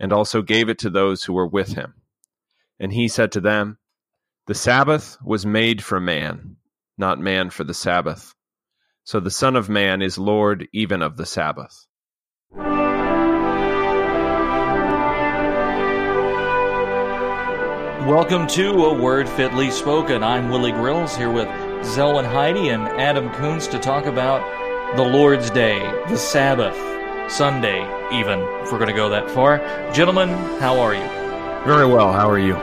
and also gave it to those who were with him. And he said to them, The Sabbath was made for man, not man for the Sabbath. So the Son of Man is Lord even of the Sabbath. Welcome to A Word Fitly Spoken. I'm Willie Grills here with Zelwyn Heide and Adam Koontz to talk about the Lord's Day, the Sabbath, Sunday, even, if we're going to go that far. Gentlemen, how are you? Very well. How are you?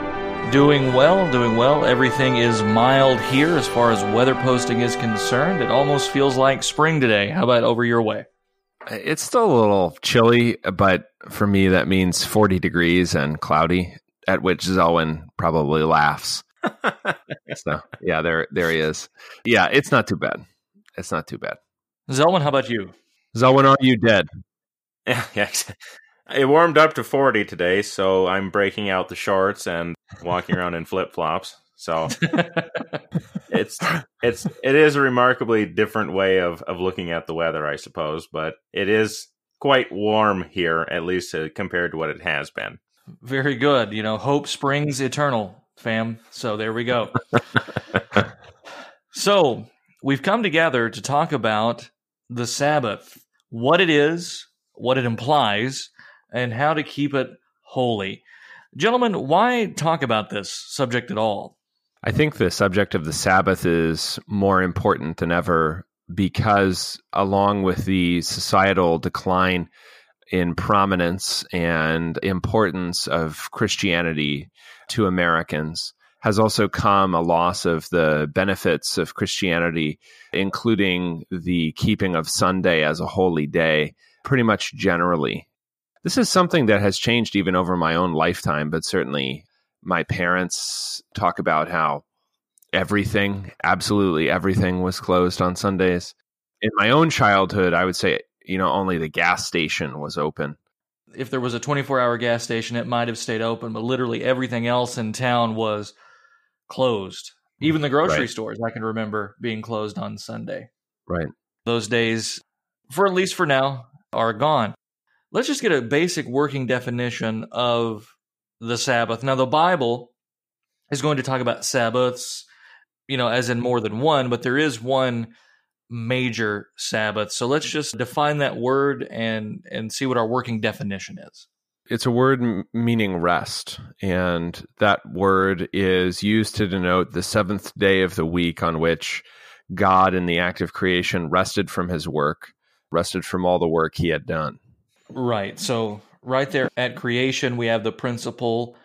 Doing well, doing well. Everything is mild here as far as weather posting is concerned. It almost feels like spring today. How about over your way? It's still a little chilly, but for me, that means 40 degrees and cloudy, at which Zelwyn probably laughs. so, yeah, there, there he is. Yeah, it's not too bad. It's not too bad. Zelwyn, how about you? Zelwyn, are you dead? Yeah, yeah. It warmed up to 40 today, so I'm breaking out the shorts and walking around in flip flops. So it's it's it is a remarkably different way of of looking at the weather, I suppose, but it is quite warm here, at least uh, compared to what it has been. Very good. You know, hope springs eternal, fam. So there we go. so we've come together to talk about the Sabbath, what it is, what it implies, and how to keep it holy. Gentlemen, why talk about this subject at all? I think the subject of the Sabbath is more important than ever because, along with the societal decline in prominence and importance of Christianity to Americans, has also come a loss of the benefits of Christianity, including the keeping of Sunday as a holy day pretty much generally. This is something that has changed even over my own lifetime, but certainly my parents talk about how everything, absolutely everything, was closed on Sundays. In my own childhood, I would say, you know, only the gas station was open. If there was a 24 hour gas station, it might have stayed open, but literally everything else in town was closed. Even the grocery right. stores, I can remember being closed on Sunday. Right. Those days, for at least for now, are gone. Let's just get a basic working definition of the Sabbath. Now, the Bible is going to talk about Sabbaths, you know, as in more than one, but there is one major Sabbath. So let's just define that word and and see what our working definition is. It's a word meaning rest, and that word is used to denote the seventh day of the week on which God, in the act of creation, rested from his work rested from all the work he had done. Right. So, right there at creation, we have the principle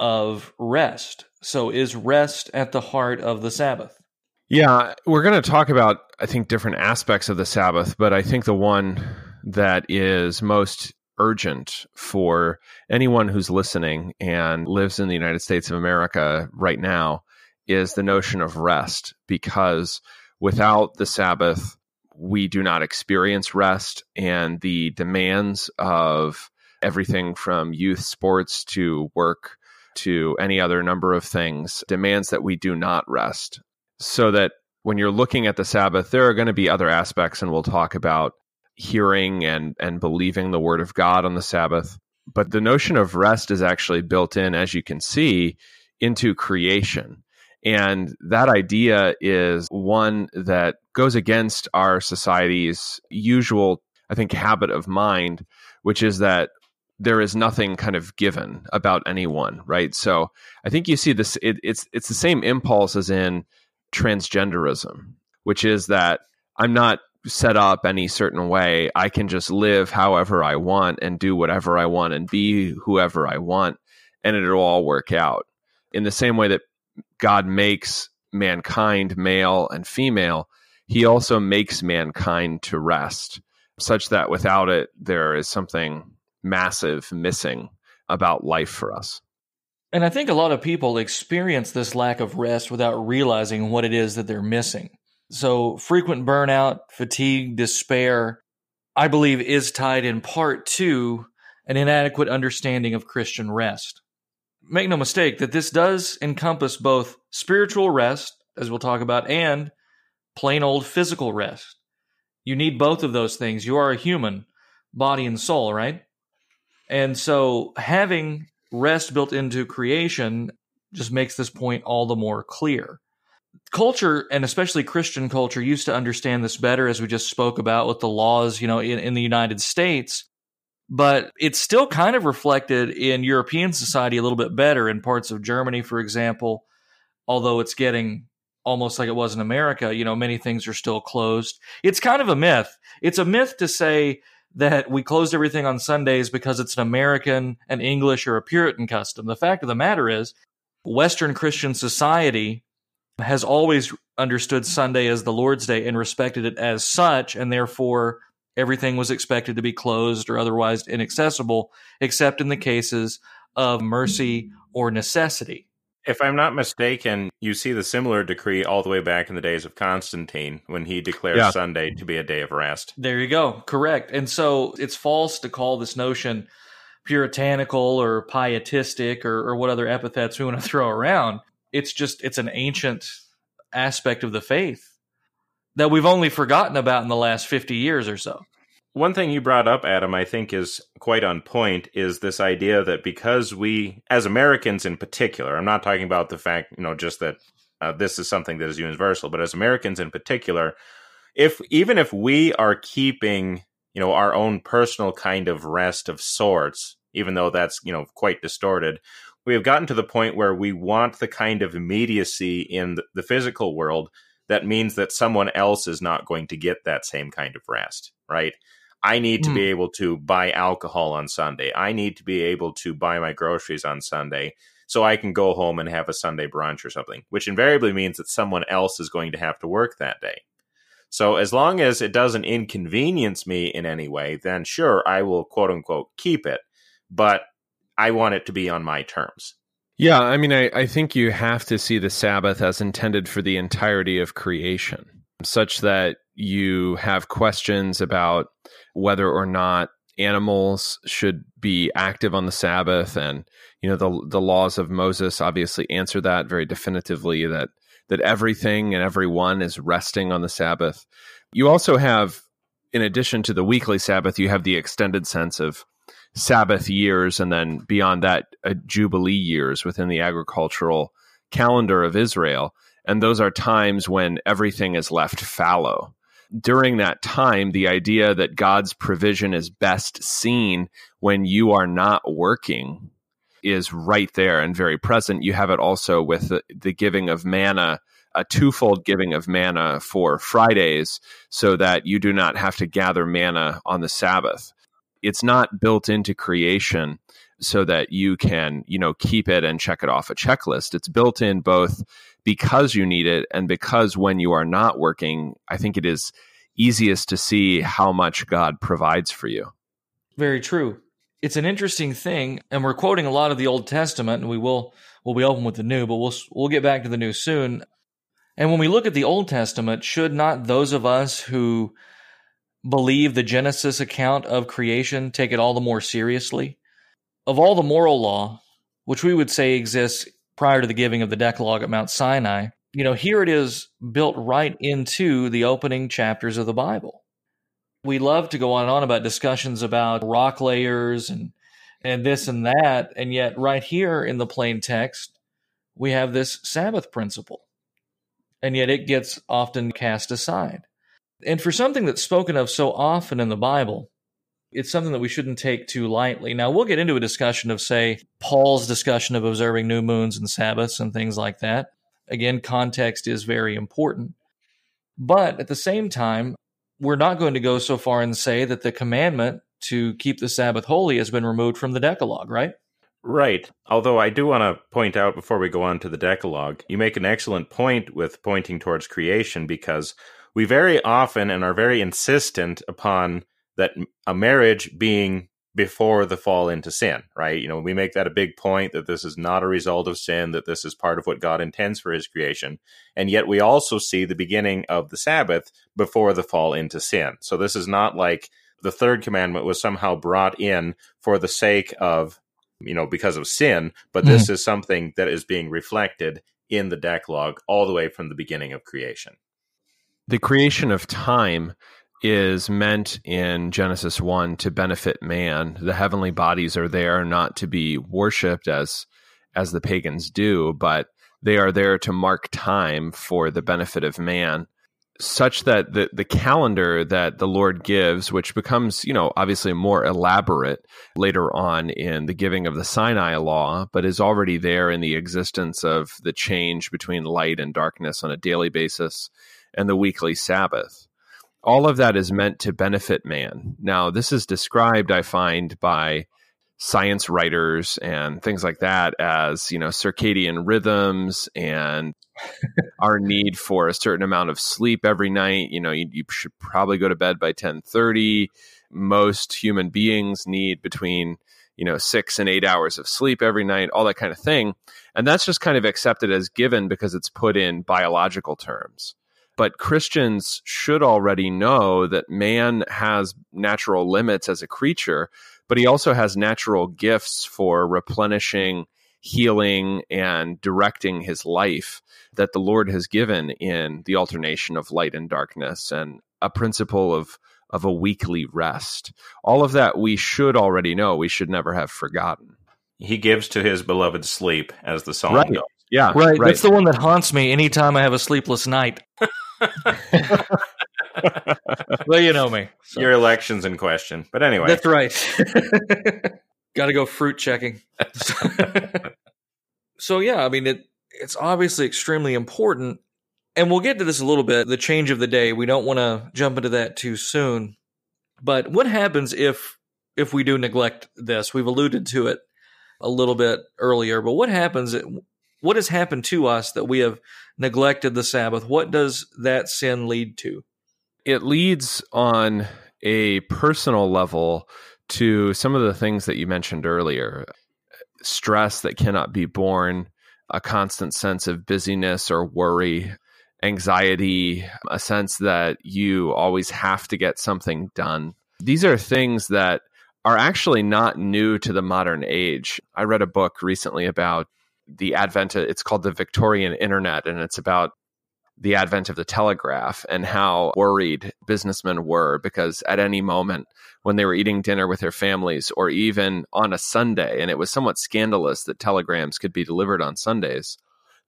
of rest. So, is rest at the heart of the Sabbath? Yeah, we're going to talk about, I think, different aspects of the Sabbath, but I think the one that is most urgent for anyone who's listening and lives in the United States of America right now is the notion of rest, because without the Sabbath, we do not experience rest and the demands of everything from youth sports to work to any other number of things demands that we do not rest. So that when you're looking at the sabbath there are going to be other aspects and we'll talk about hearing and and believing the word of god on the sabbath. But the notion of rest is actually built in as you can see into creation and that idea is one that goes against our society's usual, I think, habit of mind, which is that there is nothing kind of given about anyone, right? So I think you see this. It, it's it's the same impulse as in transgenderism, which is that I'm not set up any certain way. I can just live however I want and do whatever I want and be whoever I want, and it'll all work out. In the same way that God makes mankind male and female, he also makes mankind to rest, such that without it, there is something massive missing about life for us. And I think a lot of people experience this lack of rest without realizing what it is that they're missing. So, frequent burnout, fatigue, despair, I believe is tied in part to an inadequate understanding of Christian rest. Make no mistake that this does encompass both spiritual rest, as we'll talk about, and plain old physical rest. You need both of those things. You are a human, body and soul, right? And so having rest built into creation just makes this point all the more clear. Culture, and especially Christian culture, used to understand this better, as we just spoke about with the laws, you know, in, in the United States. But it's still kind of reflected in European society a little bit better in parts of Germany, for example, although it's getting almost like it was in America. You know, many things are still closed. It's kind of a myth. It's a myth to say that we closed everything on Sundays because it's an American, an English, or a Puritan custom. The fact of the matter is, Western Christian society has always understood Sunday as the Lord's Day and respected it as such, and therefore everything was expected to be closed or otherwise inaccessible, except in the cases of mercy or necessity. If I'm not mistaken, you see the similar decree all the way back in the days of Constantine when he declares yeah. Sunday to be a day of rest. There you go. Correct. And so it's false to call this notion puritanical or pietistic or, or what other epithets we want to throw around. It's just, it's an ancient aspect of the faith that we've only forgotten about in the last 50 years or so. One thing you brought up, Adam, I think is quite on point is this idea that because we, as Americans in particular, I'm not talking about the fact, you know, just that uh, this is something that is universal, but as Americans in particular, if even if we are keeping, you know, our own personal kind of rest of sorts, even though that's, you know, quite distorted, we have gotten to the point where we want the kind of immediacy in the, the physical world that means that someone else is not going to get that same kind of rest, right? I need to mm. be hmm. able to buy alcohol on Sunday. I need to be able to buy my groceries on Sunday so I can go home and have a Sunday brunch or something, which invariably means that someone else is going to have to work that day. So as long as it doesn't inconvenience me in any way, then sure, I will quote unquote keep it, but I want it to be on my terms. Yeah, I mean, I, I think you have to see the Sabbath as intended for the entirety of creation, such that you have questions about whether or not animals should be active on the Sabbath, and you know the the laws of Moses obviously answer that very definitively that that everything and everyone is resting on the Sabbath. You also have, in addition to the weekly Sabbath, you have the extended sense of Sabbath years, and then beyond that, uh, Jubilee years within the agricultural calendar of Israel. And those are times when everything is left fallow during that time, the idea that God's provision is best seen when you are not working is right there and very present. You have it also with the, the giving of manna, a twofold giving of manna for Fridays, so that you do not have to gather manna on the Sabbath. It's not built into creation so that you can, you know, keep it and check it off a checklist. It's built in both because you need it and because when you are not working, I think it is easiest to see how much God provides for you. Very true. It's an interesting thing, and we're quoting a lot of the Old Testament, and we will we'll be open with the New, but we'll we'll get back to the New soon. And when we look at the Old Testament, should not those of us who believe the Genesis account of creation take it all the more seriously? Of all the moral law, which we would say exists prior to the giving of the Decalogue at Mount Sinai, you know, here it is built right into the opening chapters of the Bible. We love to go on and on about discussions about rock layers and and this and that, and yet right here in the plain text, we have this Sabbath principle. And yet it gets often cast aside. And for something that's spoken of so often in the Bible, it's something that we shouldn't take too lightly. Now, we'll get into a discussion of, say, Paul's discussion of observing new moons and Sabbaths and things like that. Again, context is very important. But at the same time, we're not going to go so far and say that the commandment to keep the Sabbath holy has been removed from the Decalogue, right? Right. Although I do want to point out before we go on to the Decalogue, you make an excellent point with pointing towards creation because we very often and are very insistent upon that a marriage being before the fall into sin, right? You know, we make that a big point that this is not a result of sin, that this is part of what God intends for his creation. And yet we also see the beginning of the Sabbath before the fall into sin. So this is not like the third commandment was somehow brought in for the sake of, you know, because of sin, but this mm-hmm. is something that is being reflected in the Decalogue all the way from the beginning of creation. The creation of time is meant in Genesis 1 to benefit man. The heavenly bodies are there not to be worshiped as as the pagans do, but they are there to mark time for the benefit of man such that the the calendar that the Lord gives, which becomes, you know, obviously more elaborate later on in the giving of the Sinai law, but is already there in the existence of the change between light and darkness on a daily basis and the weekly Sabbath. All of that is meant to benefit man. Now, this is described, I find, by science writers and things like that as you know circadian rhythms and our need for a certain amount of sleep every night. You know you, you should probably go to bed by 10:30 most human beings need between you know 6 and 8 hours of sleep every night all that kind of thing. And that's just kind of accepted as given because it's put in biological terms but Christians should already know that man has natural limits as a creature, but he also has natural gifts for replenishing, healing, and directing his life that the Lord has given in the alternation of light and darkness and a principle of of a weekly rest. All of that we should already know. We should never have forgotten. He gives to his beloved sleep, as the song right. goes. Yeah, right. right. That's the one that haunts me anytime I have a sleepless night. well, you know me. So. Your election's in question. But anyway. That's right. Got to go fruit checking. so, yeah, I mean, it it's obviously extremely important. And we'll get to this a little bit the change of the day. We don't want to jump into that too soon. But what happens if if we do neglect this? We've alluded to it a little bit earlier, but what happens what has happened to us that we have neglected the Sabbath? What does that sin lead to? It leads on a personal level to some of the things that you mentioned earlier stress that cannot be borne, a constant sense of busyness or worry, anxiety, a sense that you always have to get something done. These are things that are actually not new to the modern age. I read a book recently about the advent of, it's called the Victorian internet and it's about the advent of the telegraph and how worried businessmen were because at any moment when they were eating dinner with their families or even on a Sunday and it was somewhat scandalous that telegrams could be delivered on Sundays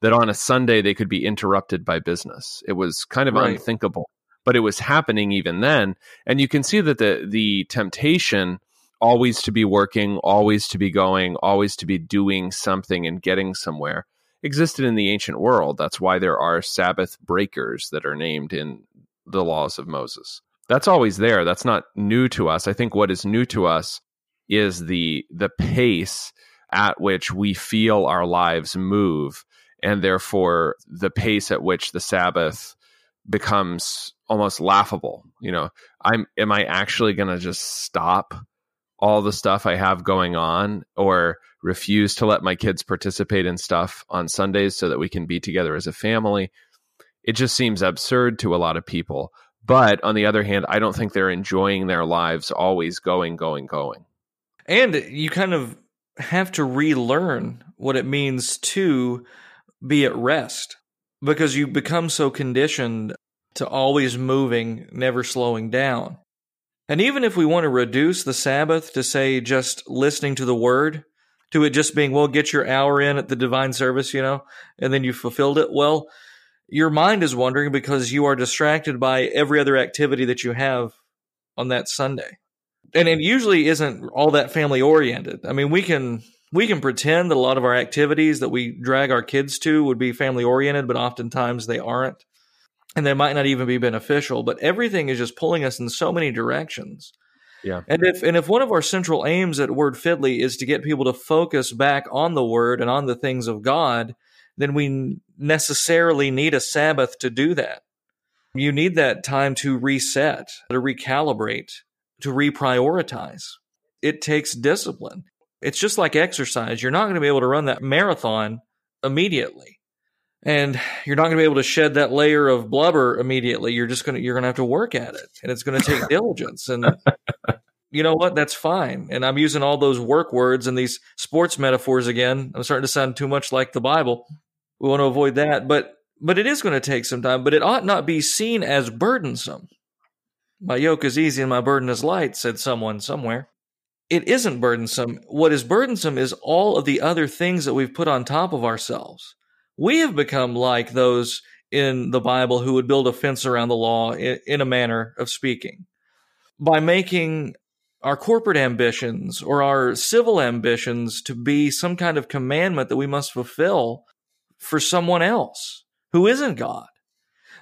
that on a Sunday they could be interrupted by business it was kind of right. unthinkable but it was happening even then and you can see that the the temptation always to be working, always to be going, always to be doing something and getting somewhere existed in the ancient world. That's why there are Sabbath breakers that are named in the laws of Moses. That's always there. That's not new to us. I think what is new to us is the the pace at which we feel our lives move and therefore the pace at which the Sabbath becomes almost laughable. You know, I'm am I actually going to just stop all the stuff I have going on or refuse to let my kids participate in stuff on Sundays so that we can be together as a family. It just seems absurd to a lot of people. But on the other hand, I don't think they're enjoying their lives always going, going, going. And you kind of have to relearn what it means to be at rest because you become so conditioned to always moving, never slowing down. And even if we want to reduce the Sabbath to say just listening to the word, to it just being, well, get your hour in at the divine service, you know, and then you fulfilled it, well, your mind is wandering because you are distracted by every other activity that you have on that Sunday. And it usually isn't all that family oriented. I mean, we can we can pretend that a lot of our activities that we drag our kids to would be family oriented, but oftentimes they aren't and they might not even be beneficial, but everything is just pulling us in so many directions. Yeah. And if and if one of our central aims at Word Fitly is to get people to focus back on the Word and on the things of God, then we necessarily need a Sabbath to do that. You need that time to reset, to recalibrate, to reprioritize. it takes discipline. It's just like exercise. You're not going to be able to run that marathon immediately. And you're not going to be able to shed that layer of blubber immediately. You're just going to you're going to have to work at it, and it's going to take diligence. And you know what? That's fine. And I'm using all those work words and these sports metaphors again. I'm starting to sound too much like the Bible. We want to avoid that, but but it is going to take some time. But it ought not be seen as burdensome. My yoke is easy and my burden is light," said someone somewhere it isn't burdensome. What is burdensome is all of the other things that we've put on top of ourselves. We have become like those in the Bible who would build a fence around the law in, in a manner of speaking by making our corporate ambitions or our civil ambitions to be some kind of commandment that we must fulfill for someone else who isn't God.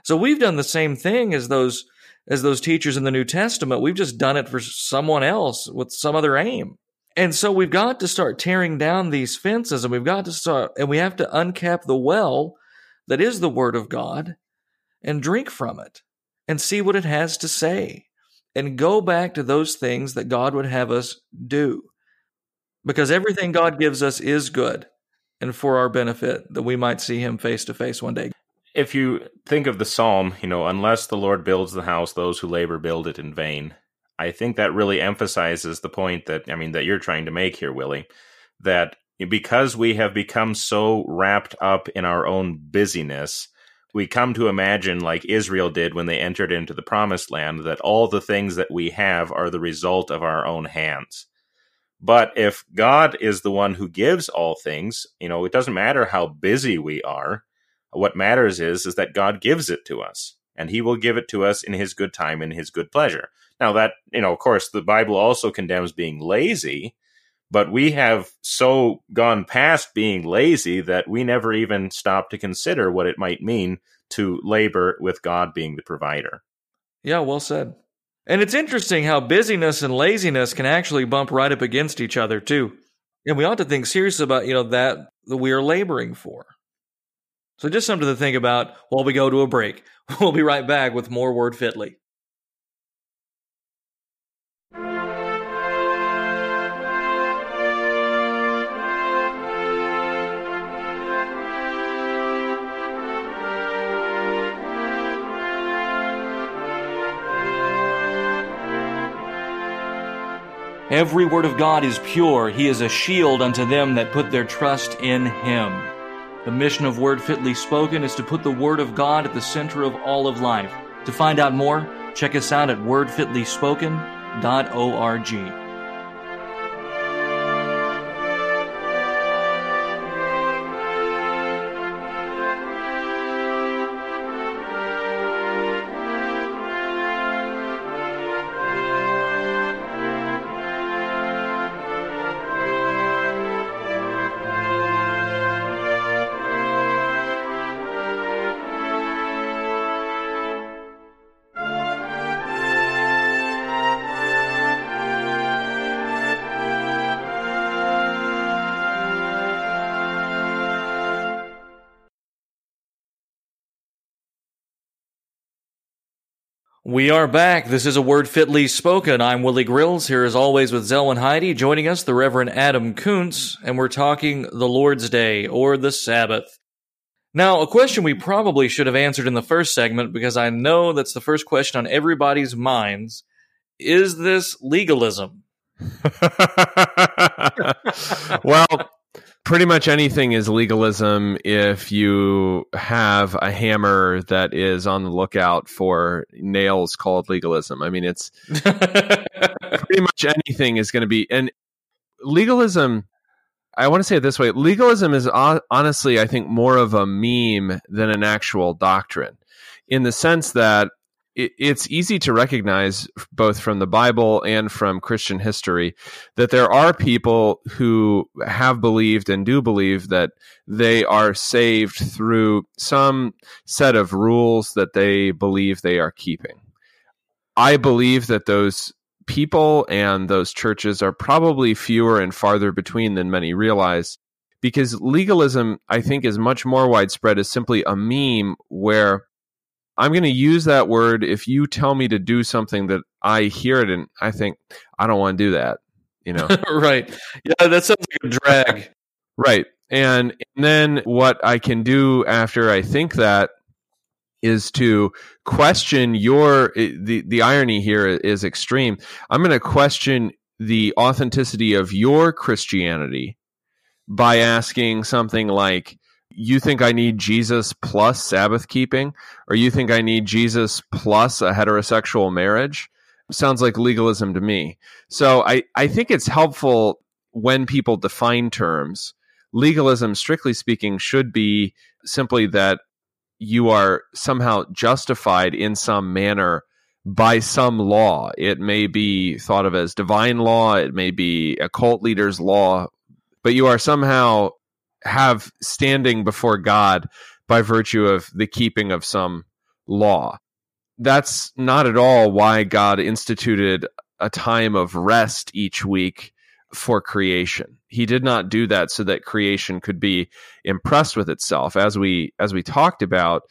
So we've done the same thing as those as those teachers in the New Testament. We've just done it for someone else with some other aim. And so we've got to start tearing down these fences and we've got to start, and we have to uncap the well that is the Word of God and drink from it and see what it has to say and go back to those things that God would have us do. Because everything God gives us is good and for our benefit that we might see Him face to face one day if you think of the psalm, you know, unless the Lord builds the house, those who labor build it in vain. I think that really emphasizes the point that I mean that you're trying to make here, Willie, that because we have become so wrapped up in our own busyness, we come to imagine like Israel did when they entered into the promised land that all the things that we have are the result of our own hands. But if God is the one who gives all things, you know, it doesn't matter how busy we are what matters is is that God gives it to us, and He will give it to us in His good time and His good pleasure. Now that you know, of course, the Bible also condemns being lazy, but we have so gone past being lazy that we never even stop to consider what it might mean to labor with God being the provider. Yeah, well said. And it's interesting how busyness and laziness can actually bump right up against each other too. And we ought to think seriously about, you know, that that we are laboring for. So just something to think about while we go to a break. We'll be right back with more Word Fitly. Every word of God is pure. He is a shield unto them that put their trust in Him. The mission of Word Fitly Spoken is to put the Word of God at the center of all of life. To find out more, check us out at wordfitlyspoken.org. We are back. This is a word fitly spoken. I'm Willie Grills, here as always with Zelwyn Heide. Joining us, the Reverend Adam Koontz, and we're talking the Lord's Day or the Sabbath. Now, a question we probably should have answered in the first segment because I know that's the first question on everybody's minds. Is this legalism? well, pretty much anything is legalism if you have a hammer that is on the lookout for nails called legalism. I mean, it's pretty much anything is going to be. And legalism, I want to say it this way legalism is honestly, I think, more of a meme than an actual doctrine in the sense that it's easy to recognize both from the Bible and from Christian history that there are people who have believed and do believe that they are saved through some set of rules that they believe they are keeping. I believe that those people and those churches are probably fewer and farther between than many realize because legalism, I think, is much more widespread as simply a meme where I'm going to use that word if you tell me to do something that I hear it and I think I don't want to do that. you know. right. Yeah, that sounds like a drag. right. And, and then what I can do after I think that is to question your eh, the the irony here is extreme. I'm going to question the authenticity of your Christianity by asking something like you think I need Jesus plus Sabbath keeping or you think I need Jesus plus a heterosexual marriage? Sounds like legalism to me. So I I think it's helpful when people define terms. Legalism strictly speaking should be simply that you are somehow justified in some manner by some law. It may be thought of as divine law, it may be a cult leader's law, but you are somehow have standing before God by virtue of the keeping of some law. That's not at all why God instituted a time of rest each week for creation. He did not do that so that creation could be impressed with itself. As we as we talked about,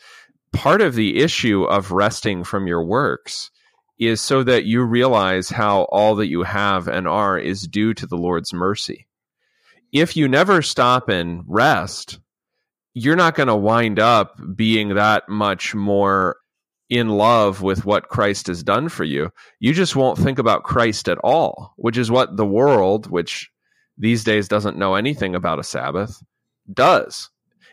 part of the issue of resting from your works is so that you realize how all that you have and are is due to the Lord's mercy. If you never stop and rest, you're not going to wind up being that much more in love with what Christ has done for you, you just won't think about Christ at all, which is what the world, which these days doesn't know anything about a Sabbath, does.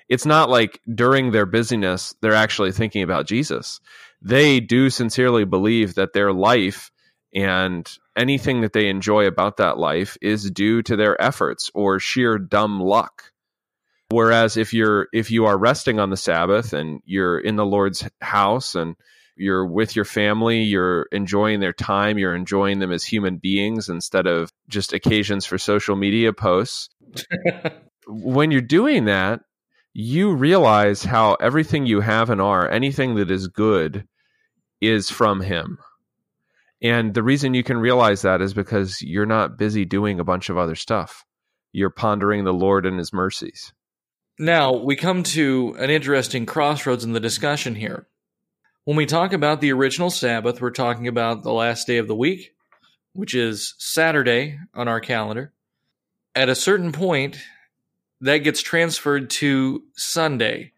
It's not like during their busyness, they're actually thinking about Jesus. They do sincerely believe that their life and anything that they enjoy about that life is due to their efforts or sheer dumb luck. Whereas if you're if you are resting on the Sabbath and you're in the Lord's house and you're with your family, you're enjoying their time, you're enjoying them as human beings instead of just occasions for social media posts. when you're doing that, you realize how everything you have and are, anything that is good, is from Him. And the reason you can realize that is because you're not busy doing a bunch of other stuff. You're pondering the Lord and His mercies. Now, we come to an interesting crossroads in the discussion here. When we talk about the original Sabbath, we're talking about the last day of the week, which is Saturday on our calendar. At a certain point, that gets transferred to Sunday.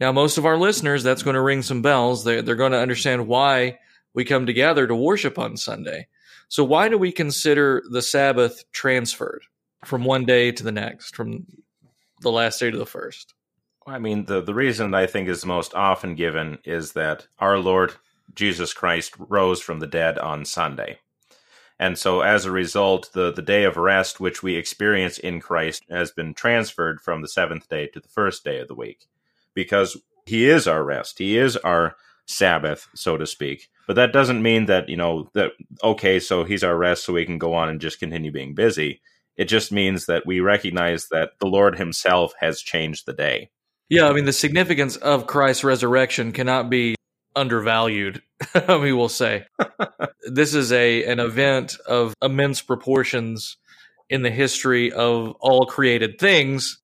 Now, most of our listeners, that's going to ring some bells. They're, they're going to understand why we come together to worship on Sunday. So, why do we consider the Sabbath transferred from one day to the next, from the last day to the first? I mean, the, the reason I think is most often given is that our Lord Jesus Christ rose from the dead on Sunday. And so, as a result, the, the day of rest which we experience in Christ has been transferred from the seventh day to the first day of the week because He is our rest. He is our Sabbath, so to speak. But that doesn't mean that, you know, that, okay, so He's our rest so we can go on and just continue being busy. It just means that we recognize that the Lord Himself has changed the day. Yeah, I mean, the significance of Christ's resurrection cannot be undervalued, we will say. this is a an event of immense proportions in the history of all created things,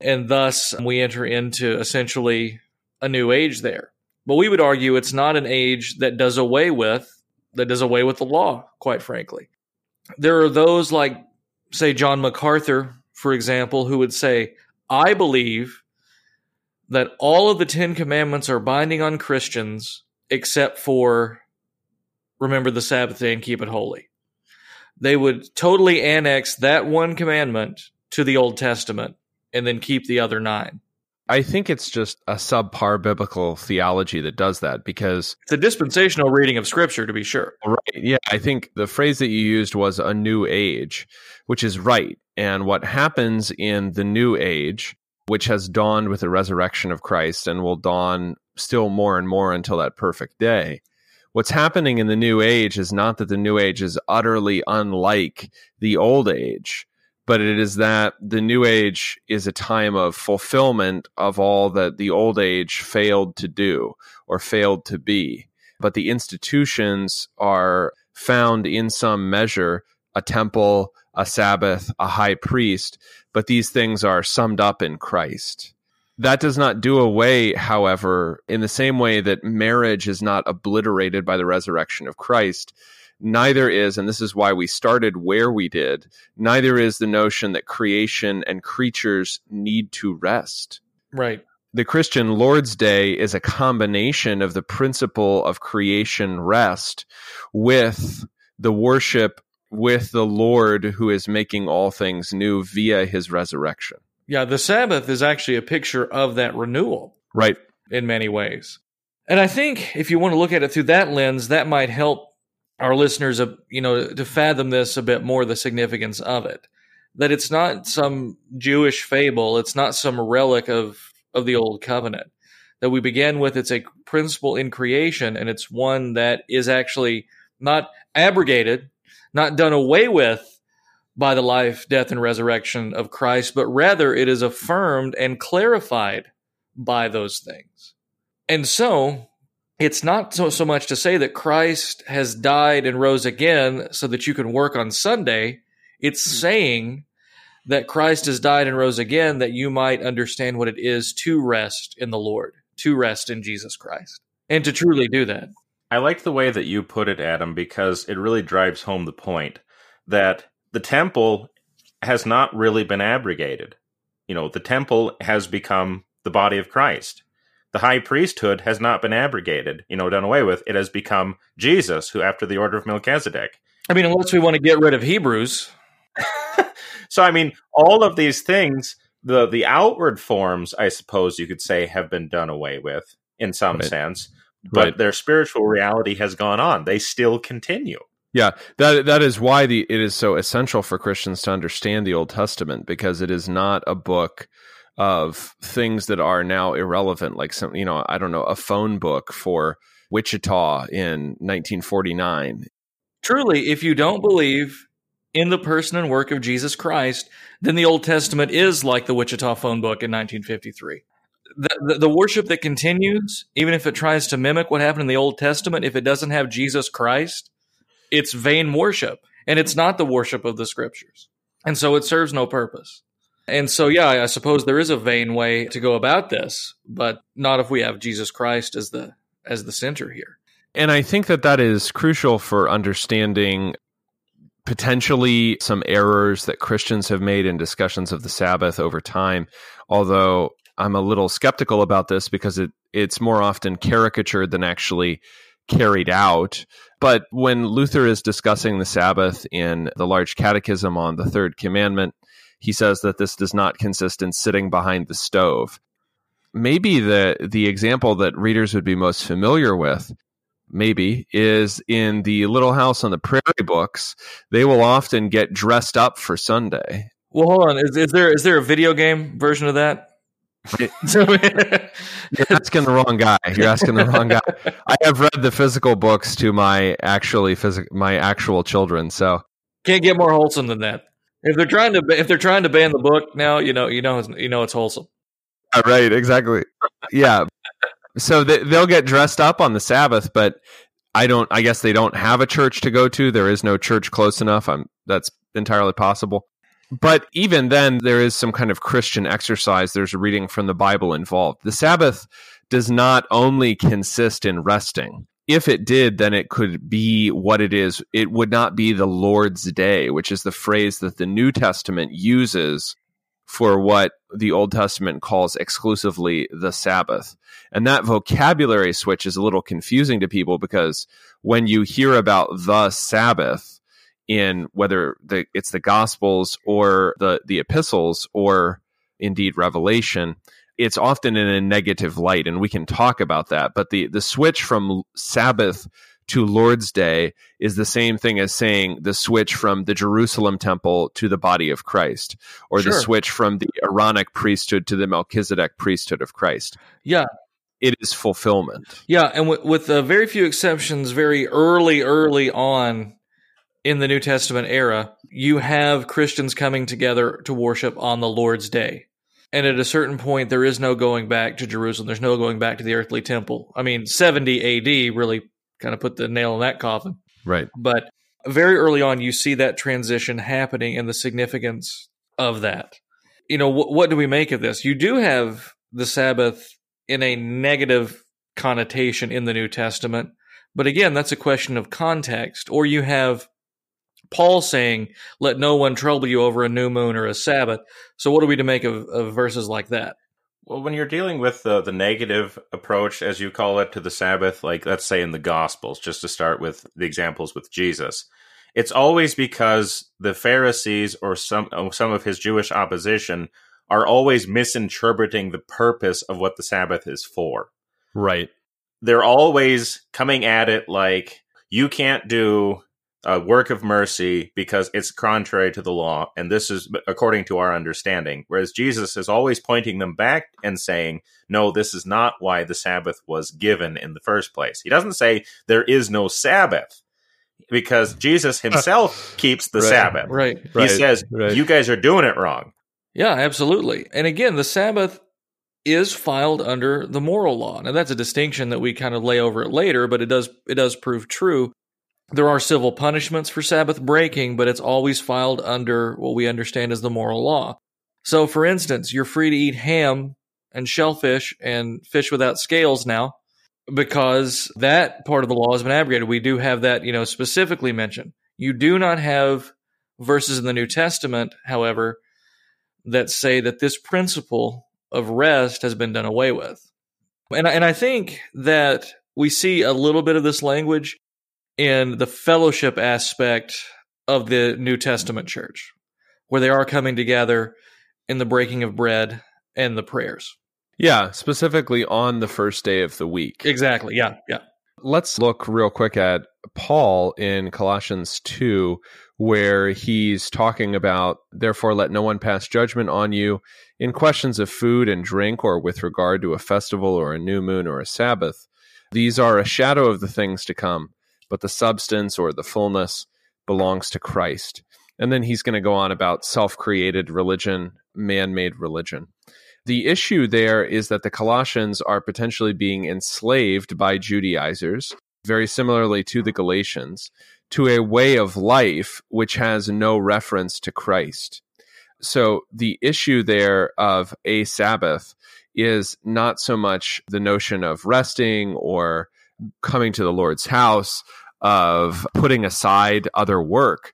and thus we enter into essentially a new age there. But we would argue it's not an age that does away with that does away with the law, quite frankly. There are those like say John MacArthur, for example, who would say, I believe that all of the Ten Commandments are binding on Christians except for remember the Sabbath day and keep it holy. They would totally annex that one commandment to the Old Testament and then keep the other nine. I think it's just a subpar biblical theology that does that because it's a dispensational reading of scripture to be sure. Right. Yeah. I think the phrase that you used was a new age, which is right. And what happens in the new age which has dawned with the resurrection of Christ and will dawn still more and more until that perfect day. What's happening in the new age is not that the new age is utterly unlike the old age, but it is that the new age is a time of fulfillment of all that the old age failed to do or failed to be. But the institutions are found in some measure a temple, a Sabbath, a high priest, but these things are summed up in Christ. That does not do away, however, in the same way that marriage is not obliterated by the resurrection of Christ, neither is, and this is why we started where we did, neither is the notion that creation and creatures need to rest. Right. The Christian Lord's Day is a combination of the principle of creation rest with the worship with the Lord who is making all things new via his resurrection. Yeah, the Sabbath is actually a picture of that renewal. Right. In many ways. And I think if you want to look at it through that lens, that might help our listeners, uh, you know, to fathom this a bit more, the significance of it. That it's not some Jewish fable, it's not some relic of of the old covenant. That we begin with, it's a principle in creation, and it's one that is actually not abrogated, not done away with by the life, death, and resurrection of Christ, but rather it is affirmed and clarified by those things. And so it's not so, so much to say that Christ has died and rose again so that you can work on Sunday. It's mm-hmm. saying that Christ has died and rose again that you might understand what it is to rest in the Lord, to rest in Jesus Christ, and to truly do that. I like the way that you put it, Adam, because it really drives home the point that the temple has not really been abrogated. You know, the temple has become the body of Christ the high priesthood has not been abrogated, you know, done away with. It has become Jesus, who after the order of Melchizedek. I mean, unless we want to get rid of Hebrews. so, I mean, all of these things, the the outward forms, I suppose you could say, have been done away with in some right. sense, but right. their spiritual reality has gone on. They still continue. Yeah, that that is why the it is so essential for Christians to understand the Old Testament because it is not a book of things that are now irrelevant, like some, you know, I don't know, a phone book for Wichita in 1949. Truly, if you don't believe in the person and work of Jesus Christ, then the Old Testament is like the Wichita phone book in 1953. The, the, the, worship that continues, even if it tries to mimic what happened in the Old Testament, if it doesn't have Jesus Christ, it's vain worship. And it's not the worship of the scriptures. And so it serves no purpose. And so, yeah, I suppose there is a vain way to go about this, but not if we have Jesus Christ as the as the center here. And I think that that is crucial for understanding potentially some errors that Christians have made in discussions of the Sabbath over time. Although I'm a little skeptical about this because it it's more often caricatured than actually carried out. But when Luther is discussing the Sabbath in the Large Catechism on the Third Commandment, he says that this does not consist in sitting behind the stove. Maybe the the example that readers would be most familiar with maybe is in the Little House on the Prairie books. They will often get dressed up for Sunday. Well, hold on. Is, is there is there a video game version of that? You're asking the wrong guy. You're asking the wrong guy. I have read the physical books to my actually phys- my actual children, so can't get more wholesome than that. If they're trying to if they're trying to ban the book now, you know, you know, you know, it's wholesome. Uh, right. Exactly. Yeah. so they, they'll get dressed up on the Sabbath, but I don't. I guess they don't have a church to go to. There is no church close enough. I'm. That's entirely possible. But even then, there is some kind of Christian exercise. There's a reading from the Bible involved. The Sabbath does not only consist in resting if it did, then it could be what it is. It would not be the Lord's day, which is the phrase that the New Testament uses for what the Old Testament calls exclusively the Sabbath. And that vocabulary switch is a little confusing to people because when you hear about the Sabbath in whether the, it's the Gospels or the, the epistles or indeed Revelation, it's often in a negative light, and we can talk about that. But the the switch from Sabbath to Lord's Day is the same thing as saying the switch from the Jerusalem temple to the body of Christ, or sure. the switch from the Aaronic priesthood to the Melchizedek priesthood of Christ. Yeah. It is fulfillment. Yeah, and with, with uh, very few exceptions, very early, early on in the New Testament era, you have Christians coming together to worship on the Lord's Day. And at a certain point, there is no going back to Jerusalem. There's no going back to the earthly temple. I mean, 70 AD really kind of put the nail in that coffin. Right. But very early on, you see that transition happening and the significance of that. You know, wh- what do we make of this? You do have the Sabbath in a negative connotation in the New Testament, But again, that's a question of context. Or you have Paul saying, let no one trouble you over a new moon or a Sabbath. So what are we to make of, of verses like that? Well, when you're dealing with the, the negative approach, as you call it, to the Sabbath, like let's say in the Gospels, just to start with the examples with Jesus, it's always because the Pharisees or some some of his Jewish opposition are always misinterpreting the purpose of what the Sabbath is for. Right. They're always coming at it like you can't do a work of mercy because it's contrary to the law, and this is according to our understanding. Whereas Jesus is always pointing them back and saying, no, this is not why the Sabbath was given in the first place. He doesn't say there is no Sabbath because Jesus himself keeps the right, Sabbath. Right. He right, says, right. you guys are doing it wrong. Yeah, absolutely. And again, the Sabbath is filed under the moral law. Now that's a distinction that we kind of lay over it later, but it does it does prove true. There are civil punishments for Sabbath breaking, but it's always filed under what we understand as the moral law. So for instance, you're free to eat ham and shellfish and fish without scales now because that part of the law has been abrogated. We do have that, you know, specifically mentioned. You do not have verses in the New Testament, however, that say that this principle of rest has been done away with. And, and I think that we see a little bit of this language in the fellowship aspect of the New Testament church, where they are coming together in the breaking of bread and the prayers. Yeah, specifically on the first day of the week. Exactly. Yeah. Yeah. Let's look real quick at Paul in Colossians 2, where he's talking about, therefore, let no one pass judgment on you in questions of food and drink or with regard to a festival or a new moon or a Sabbath. These are a shadow of the things to come, but the substance or the fullness belongs to Christ. And then he's going to go on about self created religion, man made religion. The issue there is that the Colossians are potentially being enslaved by Judaizers, very similarly to the Galatians, to a way of life which has no reference to Christ. So the issue there of a Sabbath is not so much the notion of resting or coming to the Lord's house, of putting aside other work.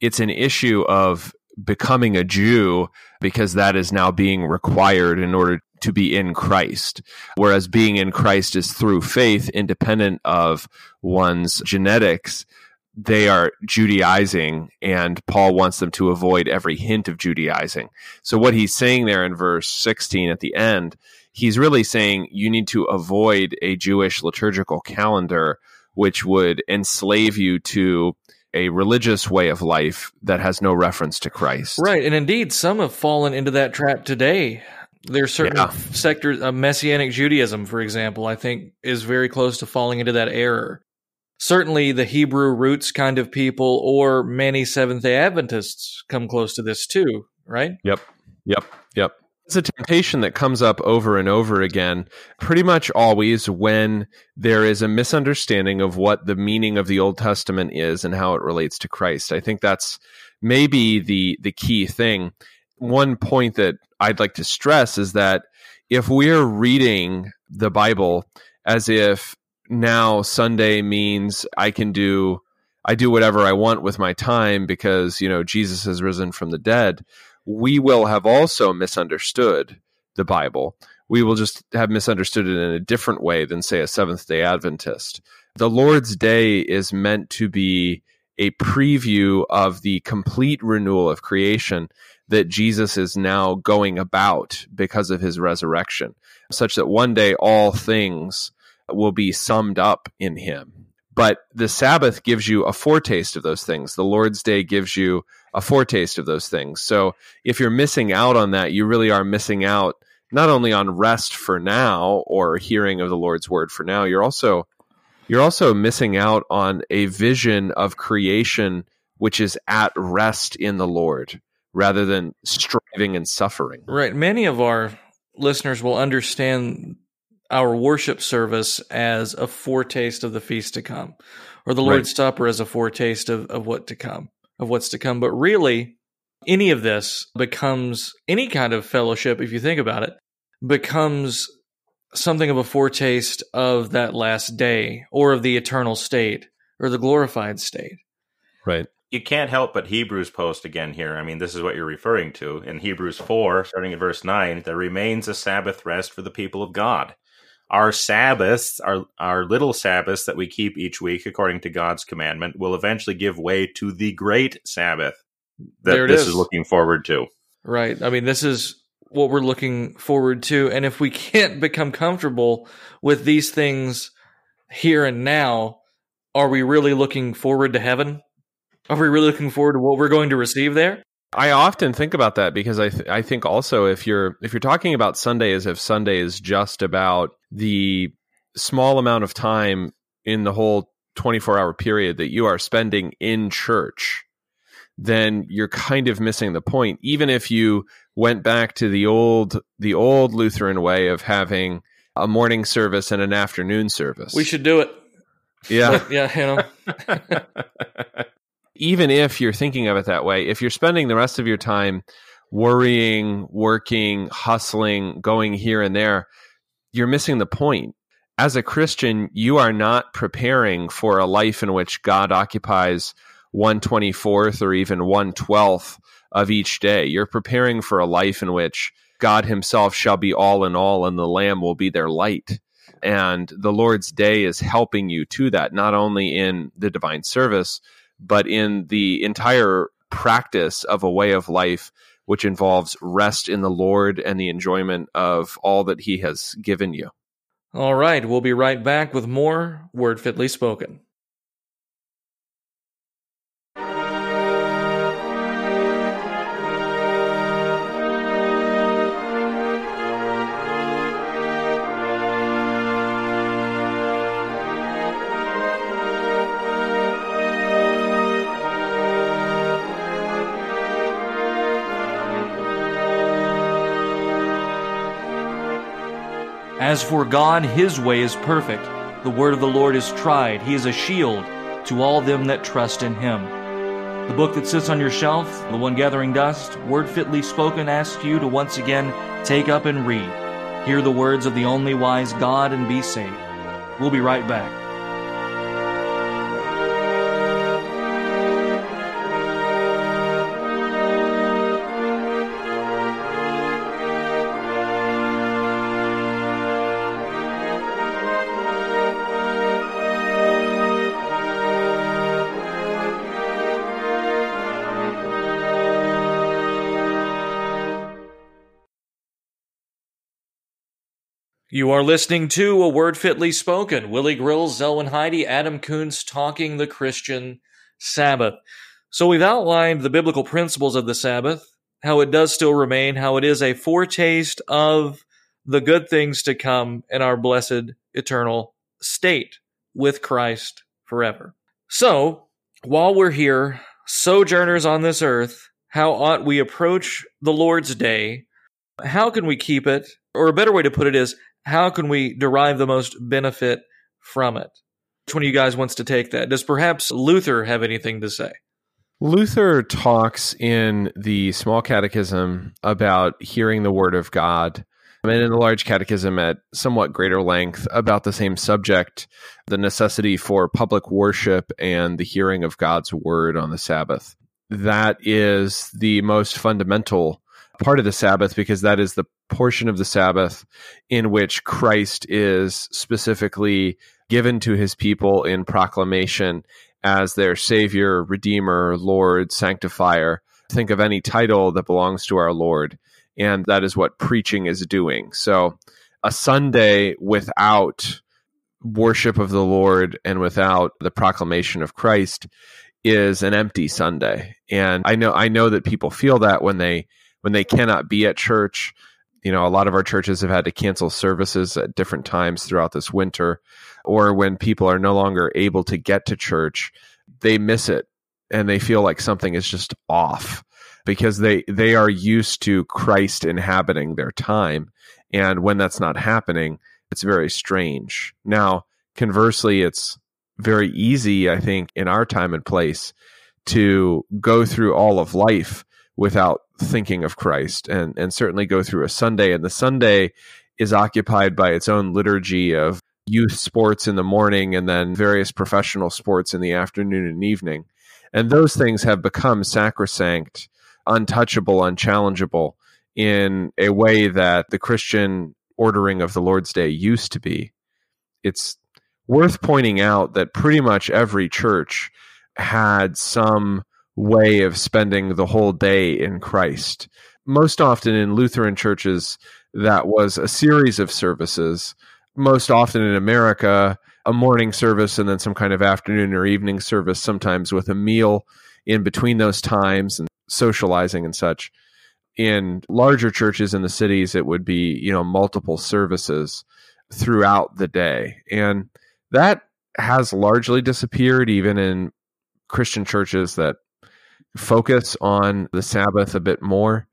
It's an issue of becoming a Jew because that is now being required in order to be in Christ. Whereas being in Christ is through faith, independent of one's genetics. They are Judaizing, and Paul wants them to avoid every hint of Judaizing. So, what he's saying there in verse 16 at the end, he's really saying you need to avoid a Jewish liturgical calendar, which would enslave you to a religious way of life that has no reference to Christ. Right. And indeed, some have fallen into that trap today. There's certain Yeah. sectors, uh, Messianic Judaism, for example, I think is very close to falling into that error. Certainly, the Hebrew roots kind of people or many Seventh day Adventists come close to this too, right? Yep. Yep. Yep. It's a temptation that comes up over and over again, pretty much always when there is a misunderstanding of what the meaning of the Old Testament is and how it relates to Christ. I think that's maybe the the key thing. One point that I'd like to stress is that if we're reading the Bible as if now Sunday means I can do I do whatever I want with my time because, you know, Jesus has risen from the dead, we will have also misunderstood the Bible. We will just have misunderstood it in a different way than, say, a Seventh day Adventist. The Lord's Day is meant to be a preview of the complete renewal of creation that Jesus is now going about because of his resurrection, such that one day all things will be summed up in him. But the Sabbath gives you a foretaste of those things. The Lord's Day gives you a foretaste of those things. So if you're missing out on that, you really are missing out not only on rest for now or hearing of the Lord's word for now, you're also you're also missing out on a vision of creation which is at rest in the Lord rather than striving and suffering. Right. Many of our listeners will understand our worship service as a foretaste of the feast to come, or the Lord's Supper as a foretaste of, of what to come, of what's to come. But really, any of this becomes any kind of fellowship, if you think about it, becomes something of a foretaste of that last day or of the eternal state or the glorified state. Right. You can't help but Hebrews post again here. I mean, this is what you're referring to. In Hebrews 4, starting at verse 9, there remains a Sabbath rest for the people of God. Our Sabbaths, our, our little Sabbaths that we keep each week according to God's commandment, will eventually give way to the great Sabbath that this is. is looking forward to. Right. I mean, this is what we're looking forward to. And if we can't become comfortable with these things here and now, are we really looking forward to heaven? Are we really looking forward to what we're going to receive there? I often think about that because I th- I think also if you're if you're talking about Sunday as if Sunday is just about the small amount of time in the whole 24 hour period that you are spending in church, then you're kind of missing the point. Even if you went back to the old the old Lutheran way of having a morning service and an afternoon service. We should do it. yeah. Yeah, you know. even if you're thinking of it that way, if you're spending the rest of your time worrying, working, hustling, going here and there, you're missing the point. As a Christian, you are not preparing for a life in which God occupies 124th or even 112th of each day. You're preparing for a life in which God Himself shall be all in all, and the Lamb will be their light. And the Lord's day is helping you to that, not only in the divine service, but in the entire practice of a way of life which involves rest in the Lord and the enjoyment of all that He has given you. All right. We'll be right back with more Word Fitly Spoken. As for God, his way is perfect. The word of the Lord is tried. He is a shield to all them that trust in him. The book that sits on your shelf, the one gathering dust, word fitly spoken, asks you to once again take up and read. Hear the words of the only wise God and be saved. We'll be right back. You are listening to A Word Fitly Spoken. Willie Grills, Zelwyn Heide, Adam Koontz talking the Christian Sabbath. So we've outlined the biblical principles of the Sabbath, how it does still remain, how it is a foretaste of the good things to come in our blessed eternal state with Christ forever. So, while we're here, sojourners on this earth, how ought we approach the Lord's day? How can we keep it? Or a better way to put it is, how can we derive the most benefit from it? Which one of you guys wants to take that? Does perhaps Luther have anything to say? Luther talks in the Small Catechism about hearing the Word of God, and in the Large Catechism at somewhat greater length about the same subject the necessity for public worship and the hearing of God's Word on the Sabbath. That is the most fundamental part of the Sabbath because that is the portion of the Sabbath in which Christ is specifically given to his people in proclamation as their Savior, Redeemer, Lord, Sanctifier. Think of any title that belongs to our Lord. And that is what preaching is doing. So, a Sunday without worship of the Lord and without the proclamation of Christ is an empty Sunday. And I know I know that people feel that when they when they cannot be at church. You know, a lot of our churches have had to cancel services at different times throughout this winter, or when people are no longer able to get to church, they miss it and they feel like something is just off because they they are used to Christ inhabiting their time and when that's not happening it's very strange now conversely it's very easy i think in our time and place to go through all of life without thinking of Christ and and certainly go through a Sunday and the Sunday is occupied by its own liturgy of youth sports in the morning and then various professional sports in the afternoon and evening. And those things have become sacrosanct, untouchable, unchallengeable in a way that the Christian ordering of the Lord's Day used to be. It's worth pointing out that pretty much every church had some way of spending the whole day in Christ. Most often in Lutheran churches, that was a series of services. Most often in America, a morning service and then some kind of afternoon or evening service, sometimes with a meal in between those times and socializing and such. In larger churches in the cities, it would be, you know, multiple services throughout the day. And that has largely disappeared, even in Christian churches that focus on the Sabbath a bit more.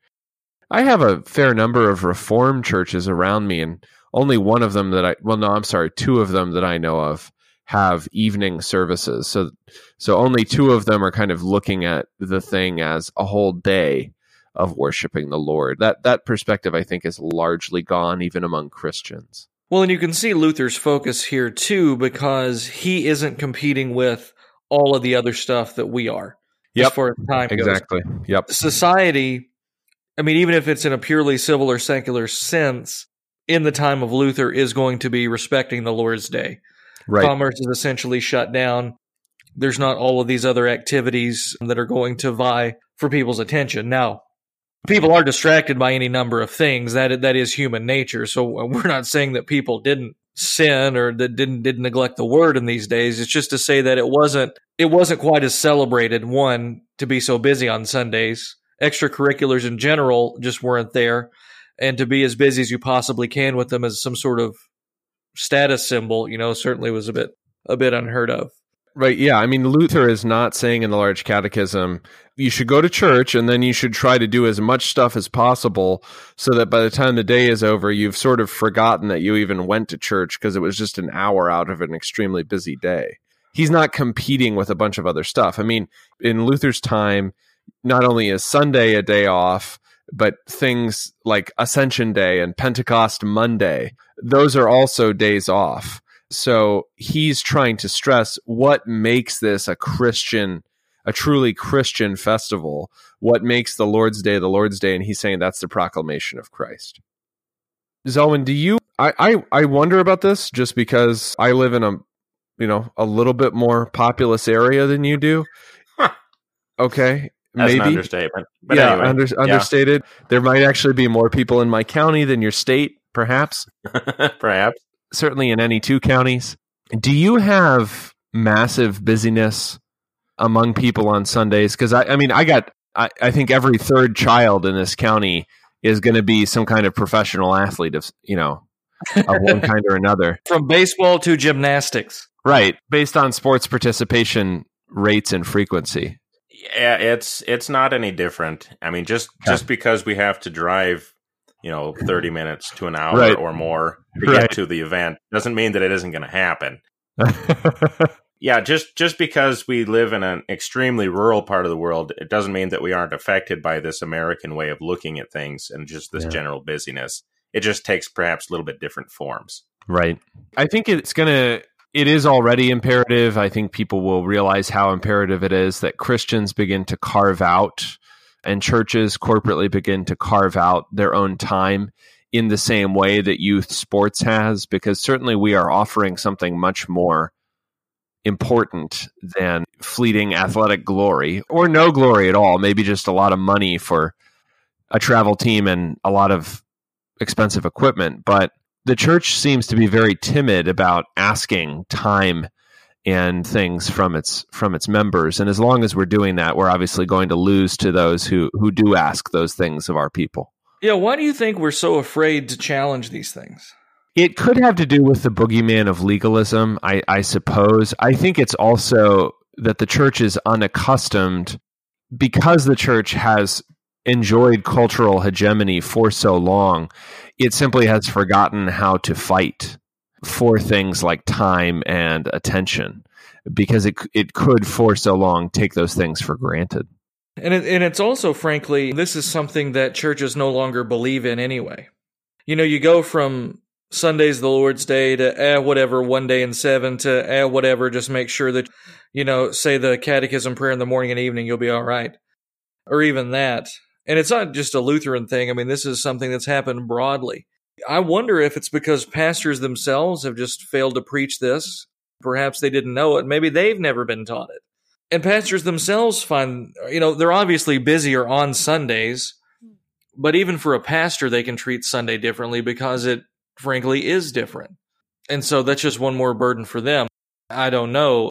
I have a fair number of Reformed churches around me, and only one of them that I well, no, I'm sorry, two of them that I know of have evening services. So, so only two of them are kind of looking at the thing as a whole day of worshiping the Lord. That that perspective, I think, is largely gone even among Christians. Well, and you can see Luther's focus here too, because he isn't competing with all of the other stuff that we are. Yep. As far as time exactly. goes. Yep. Society, I mean, even if it's in a purely civil or secular sense, in the time of Luther is going to be respecting the Lord's Day. Right. Commerce is essentially shut down. There's not all of these other activities that are going to vie for people's attention. Now, people are distracted by any number of things. That that is human nature. So uh, we're not saying that people didn't sin or that didn't didn't neglect the word in these days. It's just to say that it wasn't it wasn't quite as celebrated. One to be so busy on Sundays, extracurriculars in general just weren't there, and to be as busy as you possibly can with them as some sort of status symbol, you know, certainly was a bit a bit unheard of. Right. Yeah. I mean, Luther is not saying in the Large Catechism, you should go to church and then you should try to do as much stuff as possible so that by the time the day is over, you've sort of forgotten that you even went to church because it was just an hour out of an extremely busy day. He's not competing with a bunch of other stuff. I mean, in Luther's time, not only is Sunday a day off, but things like Ascension Day and Pentecost Monday, those are also days off. So he's trying to stress what makes this a Christian, a truly Christian festival. What makes the Lord's Day the Lord's Day? And he's saying that's the proclamation of Christ. Zelwyn, do you? I, I I wonder about this just because I live in a, you know, a little bit more populous area than you do. Huh. Okay, That's maybe an understatement. But yeah, anyway, under, understated. There might actually be more people in my county than your state, perhaps. perhaps. Certainly in any two counties. Do you have massive busyness among people on Sundays? Because I, I mean, I got, I, I think every third child in this county is going to be some kind of professional athlete of, you know, of one kind or another. From baseball to gymnastics. Right. Based on sports participation rates and frequency. Yeah, it's it's not any different. I mean, just Okay. just because we have to drive, you know, thirty minutes to an hour Right. or more to Right. get to the event doesn't mean that it isn't going to happen. Yeah, just just because we live in an extremely rural part of the world, it doesn't mean that we aren't affected by this American way of looking at things and just this Yeah. general busyness. It just takes perhaps a little bit different forms. Right. I think it's going to, it is already imperative. I think people will realize how imperative it is that Christians begin to carve out and churches corporately begin to carve out their own time in the same way that youth sports has, because certainly we are offering something much more important than fleeting athletic glory or no glory at all, maybe just a lot of money for a travel team and a lot of expensive equipment. But the church seems to be very timid about asking time and things from its from its members. And as long as we're doing that we're obviously going to lose to those who who do ask those things of our people. Yeah, why do you think we're so afraid to challenge these things? it could have to do with the boogeyman of legalism i i suppose. I think it's also that the church is unaccustomed because the church has enjoyed cultural hegemony for so long it simply has forgotten how to fight for things like time and attention because it it could for so long take those things for granted. And it, and it's also frankly this is something that churches no longer believe in anyway. you know, you go from Sunday's the Lord's Day to eh, whatever, one day in seven to eh, whatever. Just make sure that, you know, say the catechism prayer in the morning and evening, you'll be all right. Or even that. And it's not just a Lutheran thing. I mean, this is something that's happened broadly. I wonder if it's because pastors themselves have just failed to preach this. Perhaps they didn't know it. Maybe they've never been taught it. And pastors themselves find, you know, they're obviously busier on Sundays, but even for a pastor, they can treat Sunday differently because it frankly is different. And so that's just one more burden for them. I don't know.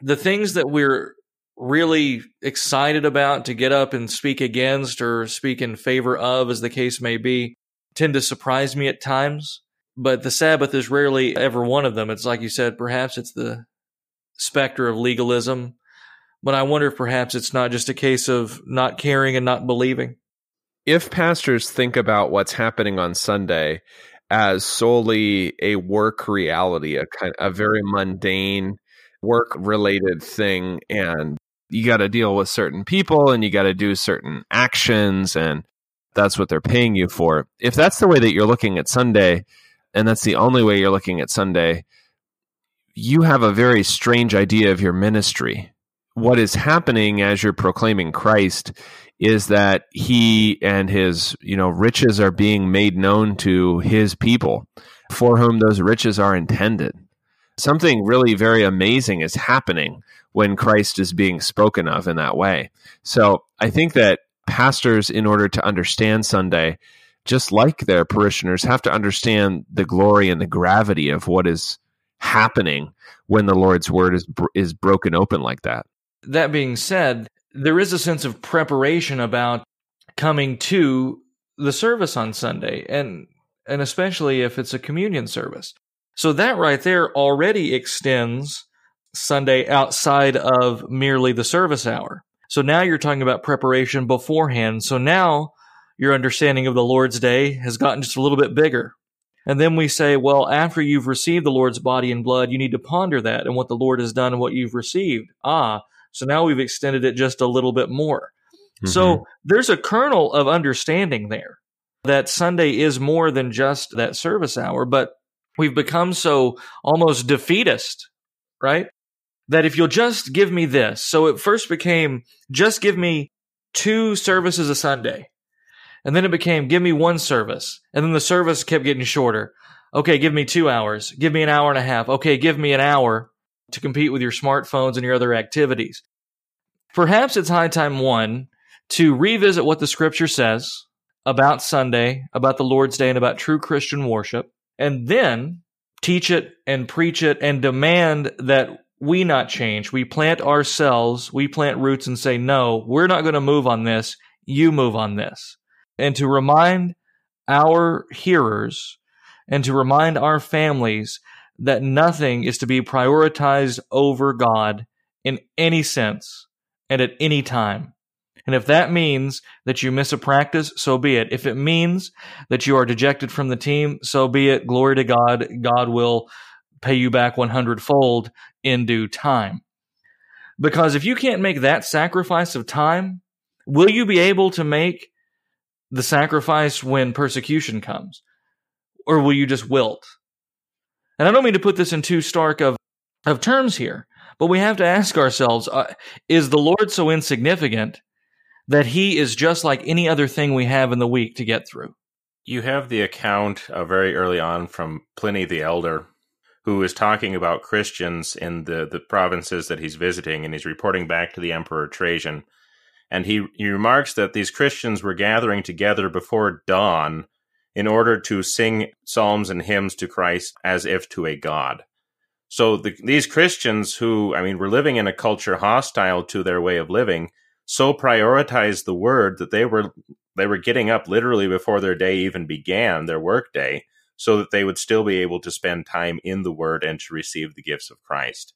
The things that we're really excited about to get up and speak against or speak in favor of, as the case may be, tend to surprise me at times. But the Sabbath is rarely ever one of them. It's like you said, perhaps it's the specter of legalism. But I wonder if perhaps it's not just a case of not caring and not believing. If pastors think about what's happening on Sunday as solely a work reality, a kind a very mundane work related thing and you got to deal with certain people and you got to do certain actions and that's what they're paying you for. If that's the way that you're looking at Sunday and that's the only way you're looking at Sunday, you have a very strange idea of your ministry. What is happening as you're proclaiming Christ is that he and his, you know, riches are being made known to his people for whom those riches are intended. Something really very amazing is happening when Christ is being spoken of in that way. So I think that pastors, in order to understand Sunday, just like their parishioners, have to understand the glory and the gravity of what is happening when the Lord's word is is broken open like that. That being said, there is a sense of preparation about coming to the service on Sunday and and especially if it's a communion service. So that right there already extends Sunday outside of merely the service hour. So now you're talking about preparation beforehand. So now your understanding of the Lord's Day has gotten just a little bit bigger. And then we say, well, after you've received the Lord's body and blood, you need to ponder that and what the Lord has done and what you've received. Ah, so now we've extended it just a little bit more. Mm-hmm. So there's a kernel of understanding there that Sunday is more than just that service hour, but we've become so almost defeatist, right? That if you'll just give me this. So it first became just give me two services a Sunday. And then it became give me one service. And then the service kept getting shorter. Okay, give me two hours. Give me an hour and a half. Okay, give me an hour to compete with your smartphones and your other activities. Perhaps it's high time one to revisit what the scripture says about Sunday, about the Lord's Day, and about true Christian worship, and then teach it and preach it and demand that we not change. We plant ourselves, we plant roots and say, no, we're not going to move on this. You move on this. And to remind our hearers and to remind our families that nothing is to be prioritized over God in any sense and at any time. And if that means that you miss a practice, so be it. If it means that you are dejected from the team, so be it. Glory to God. God will pay you back 100 fold in due time. Because if you can't make that sacrifice of time, will you be able to make the sacrifice when persecution comes? Or will you just wilt? And I don't mean to put this in too stark of, of terms here, but we have to ask ourselves uh, is the Lord so insignificant that he is just like any other thing we have in the week to get through? You have the account uh, very early on from Pliny the Elder who is talking about Christians in the, the provinces that he's visiting, and he's reporting back to the Emperor Trajan. And he, he remarks that these Christians were gathering together before dawn in order to sing psalms and hymns to Christ as if to a god. So the, these Christians who, I mean, were living in a culture hostile to their way of living, so prioritized the word that they were they were getting up literally before their day even began, their work day, so that they would still be able to spend time in the Word and to receive the gifts of Christ.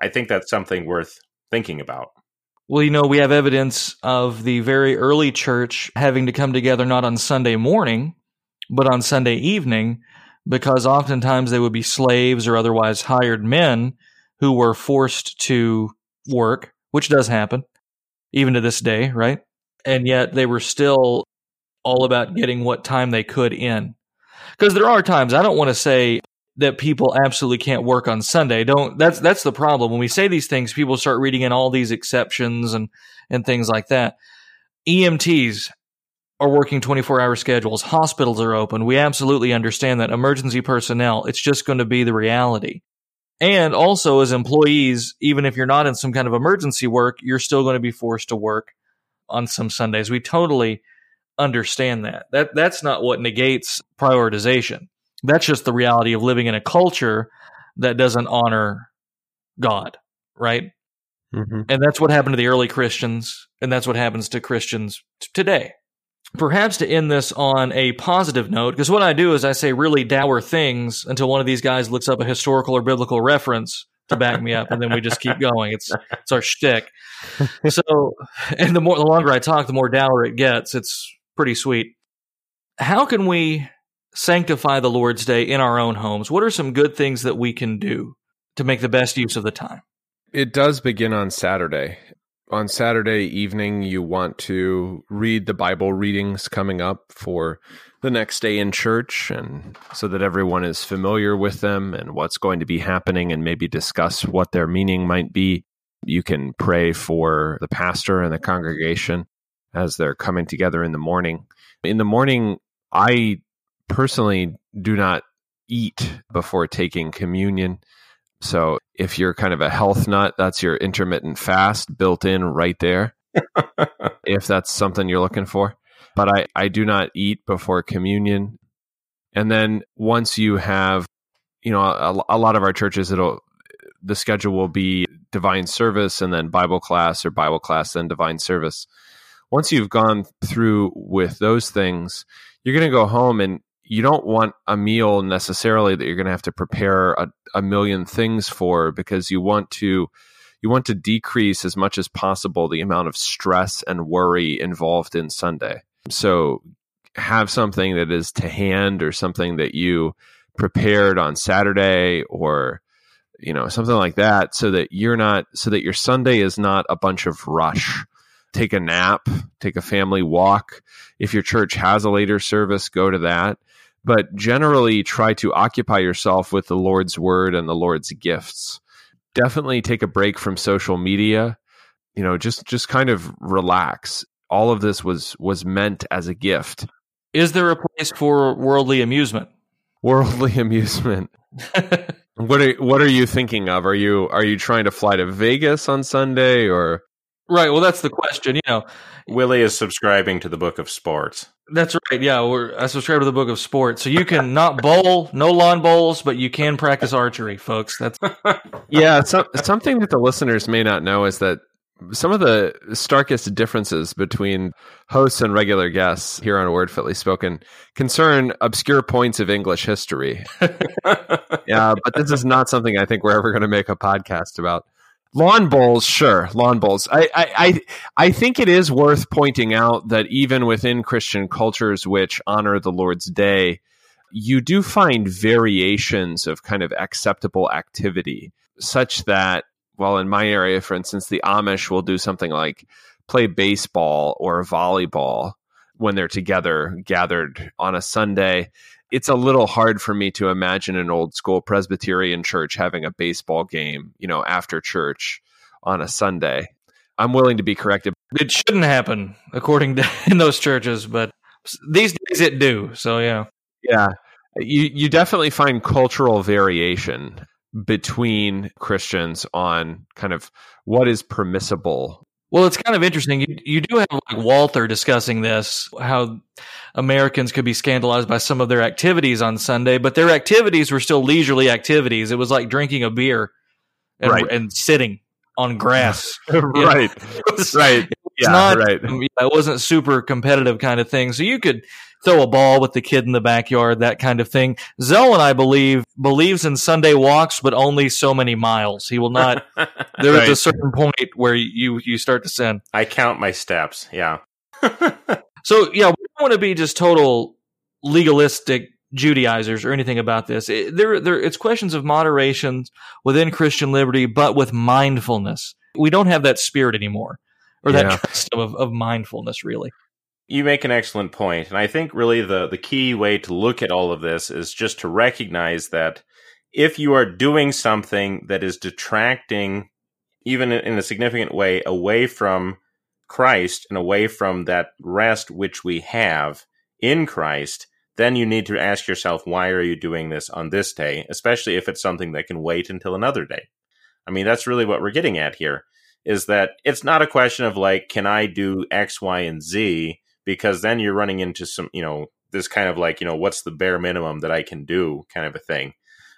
I think that's something worth thinking about. Well, you know, we have evidence of the very early church having to come together not on Sunday morning, but on Sunday evening, because oftentimes they would be slaves or otherwise hired men who were forced to work, which does happen even to this day, right? And yet they were still all about getting what time they could in. Because there are times I don't want to say that people absolutely can't work on Sunday. Don't that's that's the problem. When we say these things, people start reading in all these exceptions and and things like that. EMTs are working 24 hour schedules. Hospitals are open. We absolutely understand that. Emergency personnel, it's just going to be the reality. And also, as employees, even if you're not in some kind of emergency work, you're still going to be forced to work on some Sundays. We totally understand that. That that's not what negates prioritization. That's just the reality of living in a culture that doesn't honor God, right? Mm-hmm. And that's what happened to the early Christians, and that's what happens to Christians t- today. Perhaps to end this on a positive note, because what I do is I say really dour things until one of these guys looks up a historical or biblical reference to back me up, and then we just keep going. It's it's our shtick. So, and the more the longer I talk, the more dour it gets. It's pretty sweet. How can we sanctify the Lord's Day in our own homes? What are some good things that we can do to make the best use of the time? It does begin on Saturday. On Saturday evening, you want to read the Bible readings coming up for the next day in church, and so that everyone is familiar with them and what's going to be happening, and maybe discuss what their meaning might be. You can pray for the pastor and the congregation as they're coming together in the morning. In the morning, I personally do not eat before taking communion. So if you're kind of a health nut, that's your intermittent fast built in right there. if that's something you're looking for. But I, I do not eat before communion. And then once you have, you know, a, a lot of our churches, it'll, the schedule will be divine service and then Bible class or Bible class, then divine service once you've gone through with those things, you're going to go home and you don't want a meal necessarily that you're going to have to prepare a, a million things for because you want to you want to decrease as much as possible the amount of stress and worry involved in Sunday. So have something that is to hand or something that you prepared on Saturday or you know something like that so that you're not so that your Sunday is not a bunch of rush take a nap, take a family walk. If your church has a later service, go to that. But generally, try to occupy yourself with the Lord's word and the Lord's gifts. Definitely take a break from social media. You know, just just kind of relax. All of this was was meant as a gift. Is there a place for worldly amusement? Worldly amusement. what are what are you thinking of? Are you are you trying to fly to Vegas on Sunday or Right. Well, that's the question. You know, Willie is subscribing to the Book of Sports. That's right. Yeah, we're, I subscribe to the Book of Sports, so you can not bowl, no lawn bowls, but you can practice archery, folks. That's yeah. Some, something that the listeners may not know is that some of the starkest differences between hosts and regular guests here on a word fitly spoken concern obscure points of english history yeah but this is not something i think we're ever going to make a podcast about Lawn bowls, sure, lawn bowls. I, I, I, I think it is worth pointing out that even within Christian cultures which honor the Lord's Day, you do find variations of kind of acceptable activity, such that, well, in my area, for instance, the Amish will do something like play baseball or volleyball when they're together, gathered on a Sunday it's a little hard for me to imagine an old school Presbyterian church having a baseball game, you know, after church on a Sunday. I'm willing to be corrected. It shouldn't happen according to in those churches, but these days it do. So yeah. Yeah. You you definitely find cultural variation between Christians on kind of what is permissible well, it's kind of interesting. You, you do have like Walther discussing this, how Americans could be scandalized by some of their activities on Sunday, but their activities were still leisurely activities. It was like drinking a beer and, right. and sitting on grass. right. Was, right. yeah, not, right. It wasn't super competitive kind of thing. So you could throw a ball with the kid in the backyard, that kind of thing. Zell and I believe believes in Sunday walks, but only so many miles. He will not. There right. is a certain point where you you start to sin. I count my steps. Yeah. so yeah, we don't want to be just total legalistic Judaizers or anything about this. It, there, there, it's questions of moderation within Christian liberty, but with mindfulness. We don't have that spirit anymore, or that yeah. custom of, of mindfulness, really. You make an excellent point, and I think really the the key way to look at all of this is just to recognize that if you are doing something that is detracting, even in a significant way, away from Christ and away from that rest which we have in Christ, then you need to ask yourself, why are you doing this on this day, especially if it's something that can wait until another day? I mean, that's really what we're getting at here is that it's not a question of like, can I do X, Y, and Z? Because then you're running into some, you know, this kind of like, you know, what's the bare minimum that I can do kind of a thing.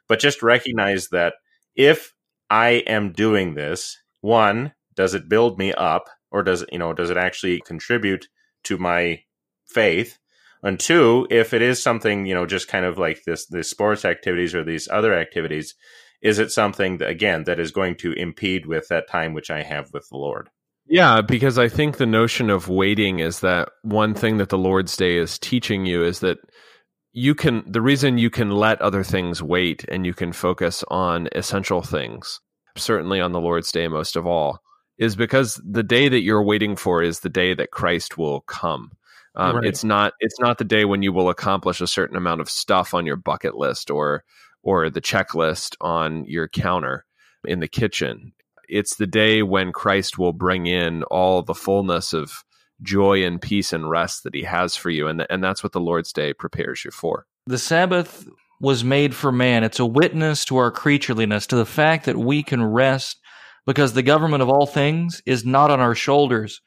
But just recognize that if I am doing this, one, does it build me up or does it, you know, does it actually contribute to my faith? And two, if it is something, you know, just kind of like this, the sports activities or these other activities, is it something that, again that is going to impede with that time which I have with the Lord? Yeah, because I think the notion of waiting is that one thing that the Lord's Day is teaching you is that you can the reason you can let other things wait and you can focus on essential things, certainly on the Lord's Day most of all, is because the day that you're waiting for is the day that Christ will come. Um, right. It's not it's not the day when you will accomplish a certain amount of stuff on your bucket list or or the checklist on your counter in the kitchen. It's the day when Christ will bring in all the fullness of joy and peace and rest that he has for you. And, and that's what the Lord's Day prepares you for. The Sabbath was made for man. It's a witness to our creatureliness, to the fact that we can rest because the government of all things is not on our shoulders,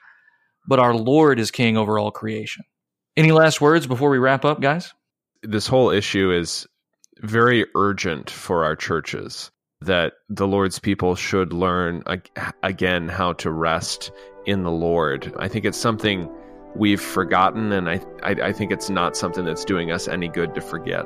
but our Lord is king over all creation. Any last words before we wrap up, guys? This whole issue is very urgent for our churches that the Lord's people should learn again how to rest in the Lord. I think it's something we've forgotten, and I, I, I think it's not something that's doing us any good to forget.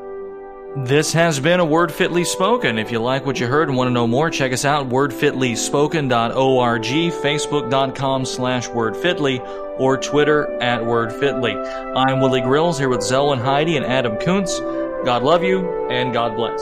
This has been a Word Fitly Spoken. If you like what you heard and want to know more, check us out, wordfitlyspoken.org, facebook.com slash wordfitly, or Twitter at wordfitly. I'm Willie Grills here with Zelwyn Heide and Adam Koontz. God love you, and God bless.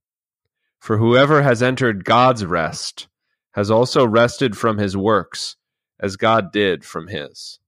For whoever has entered God's rest has also rested from his works, as God did from his.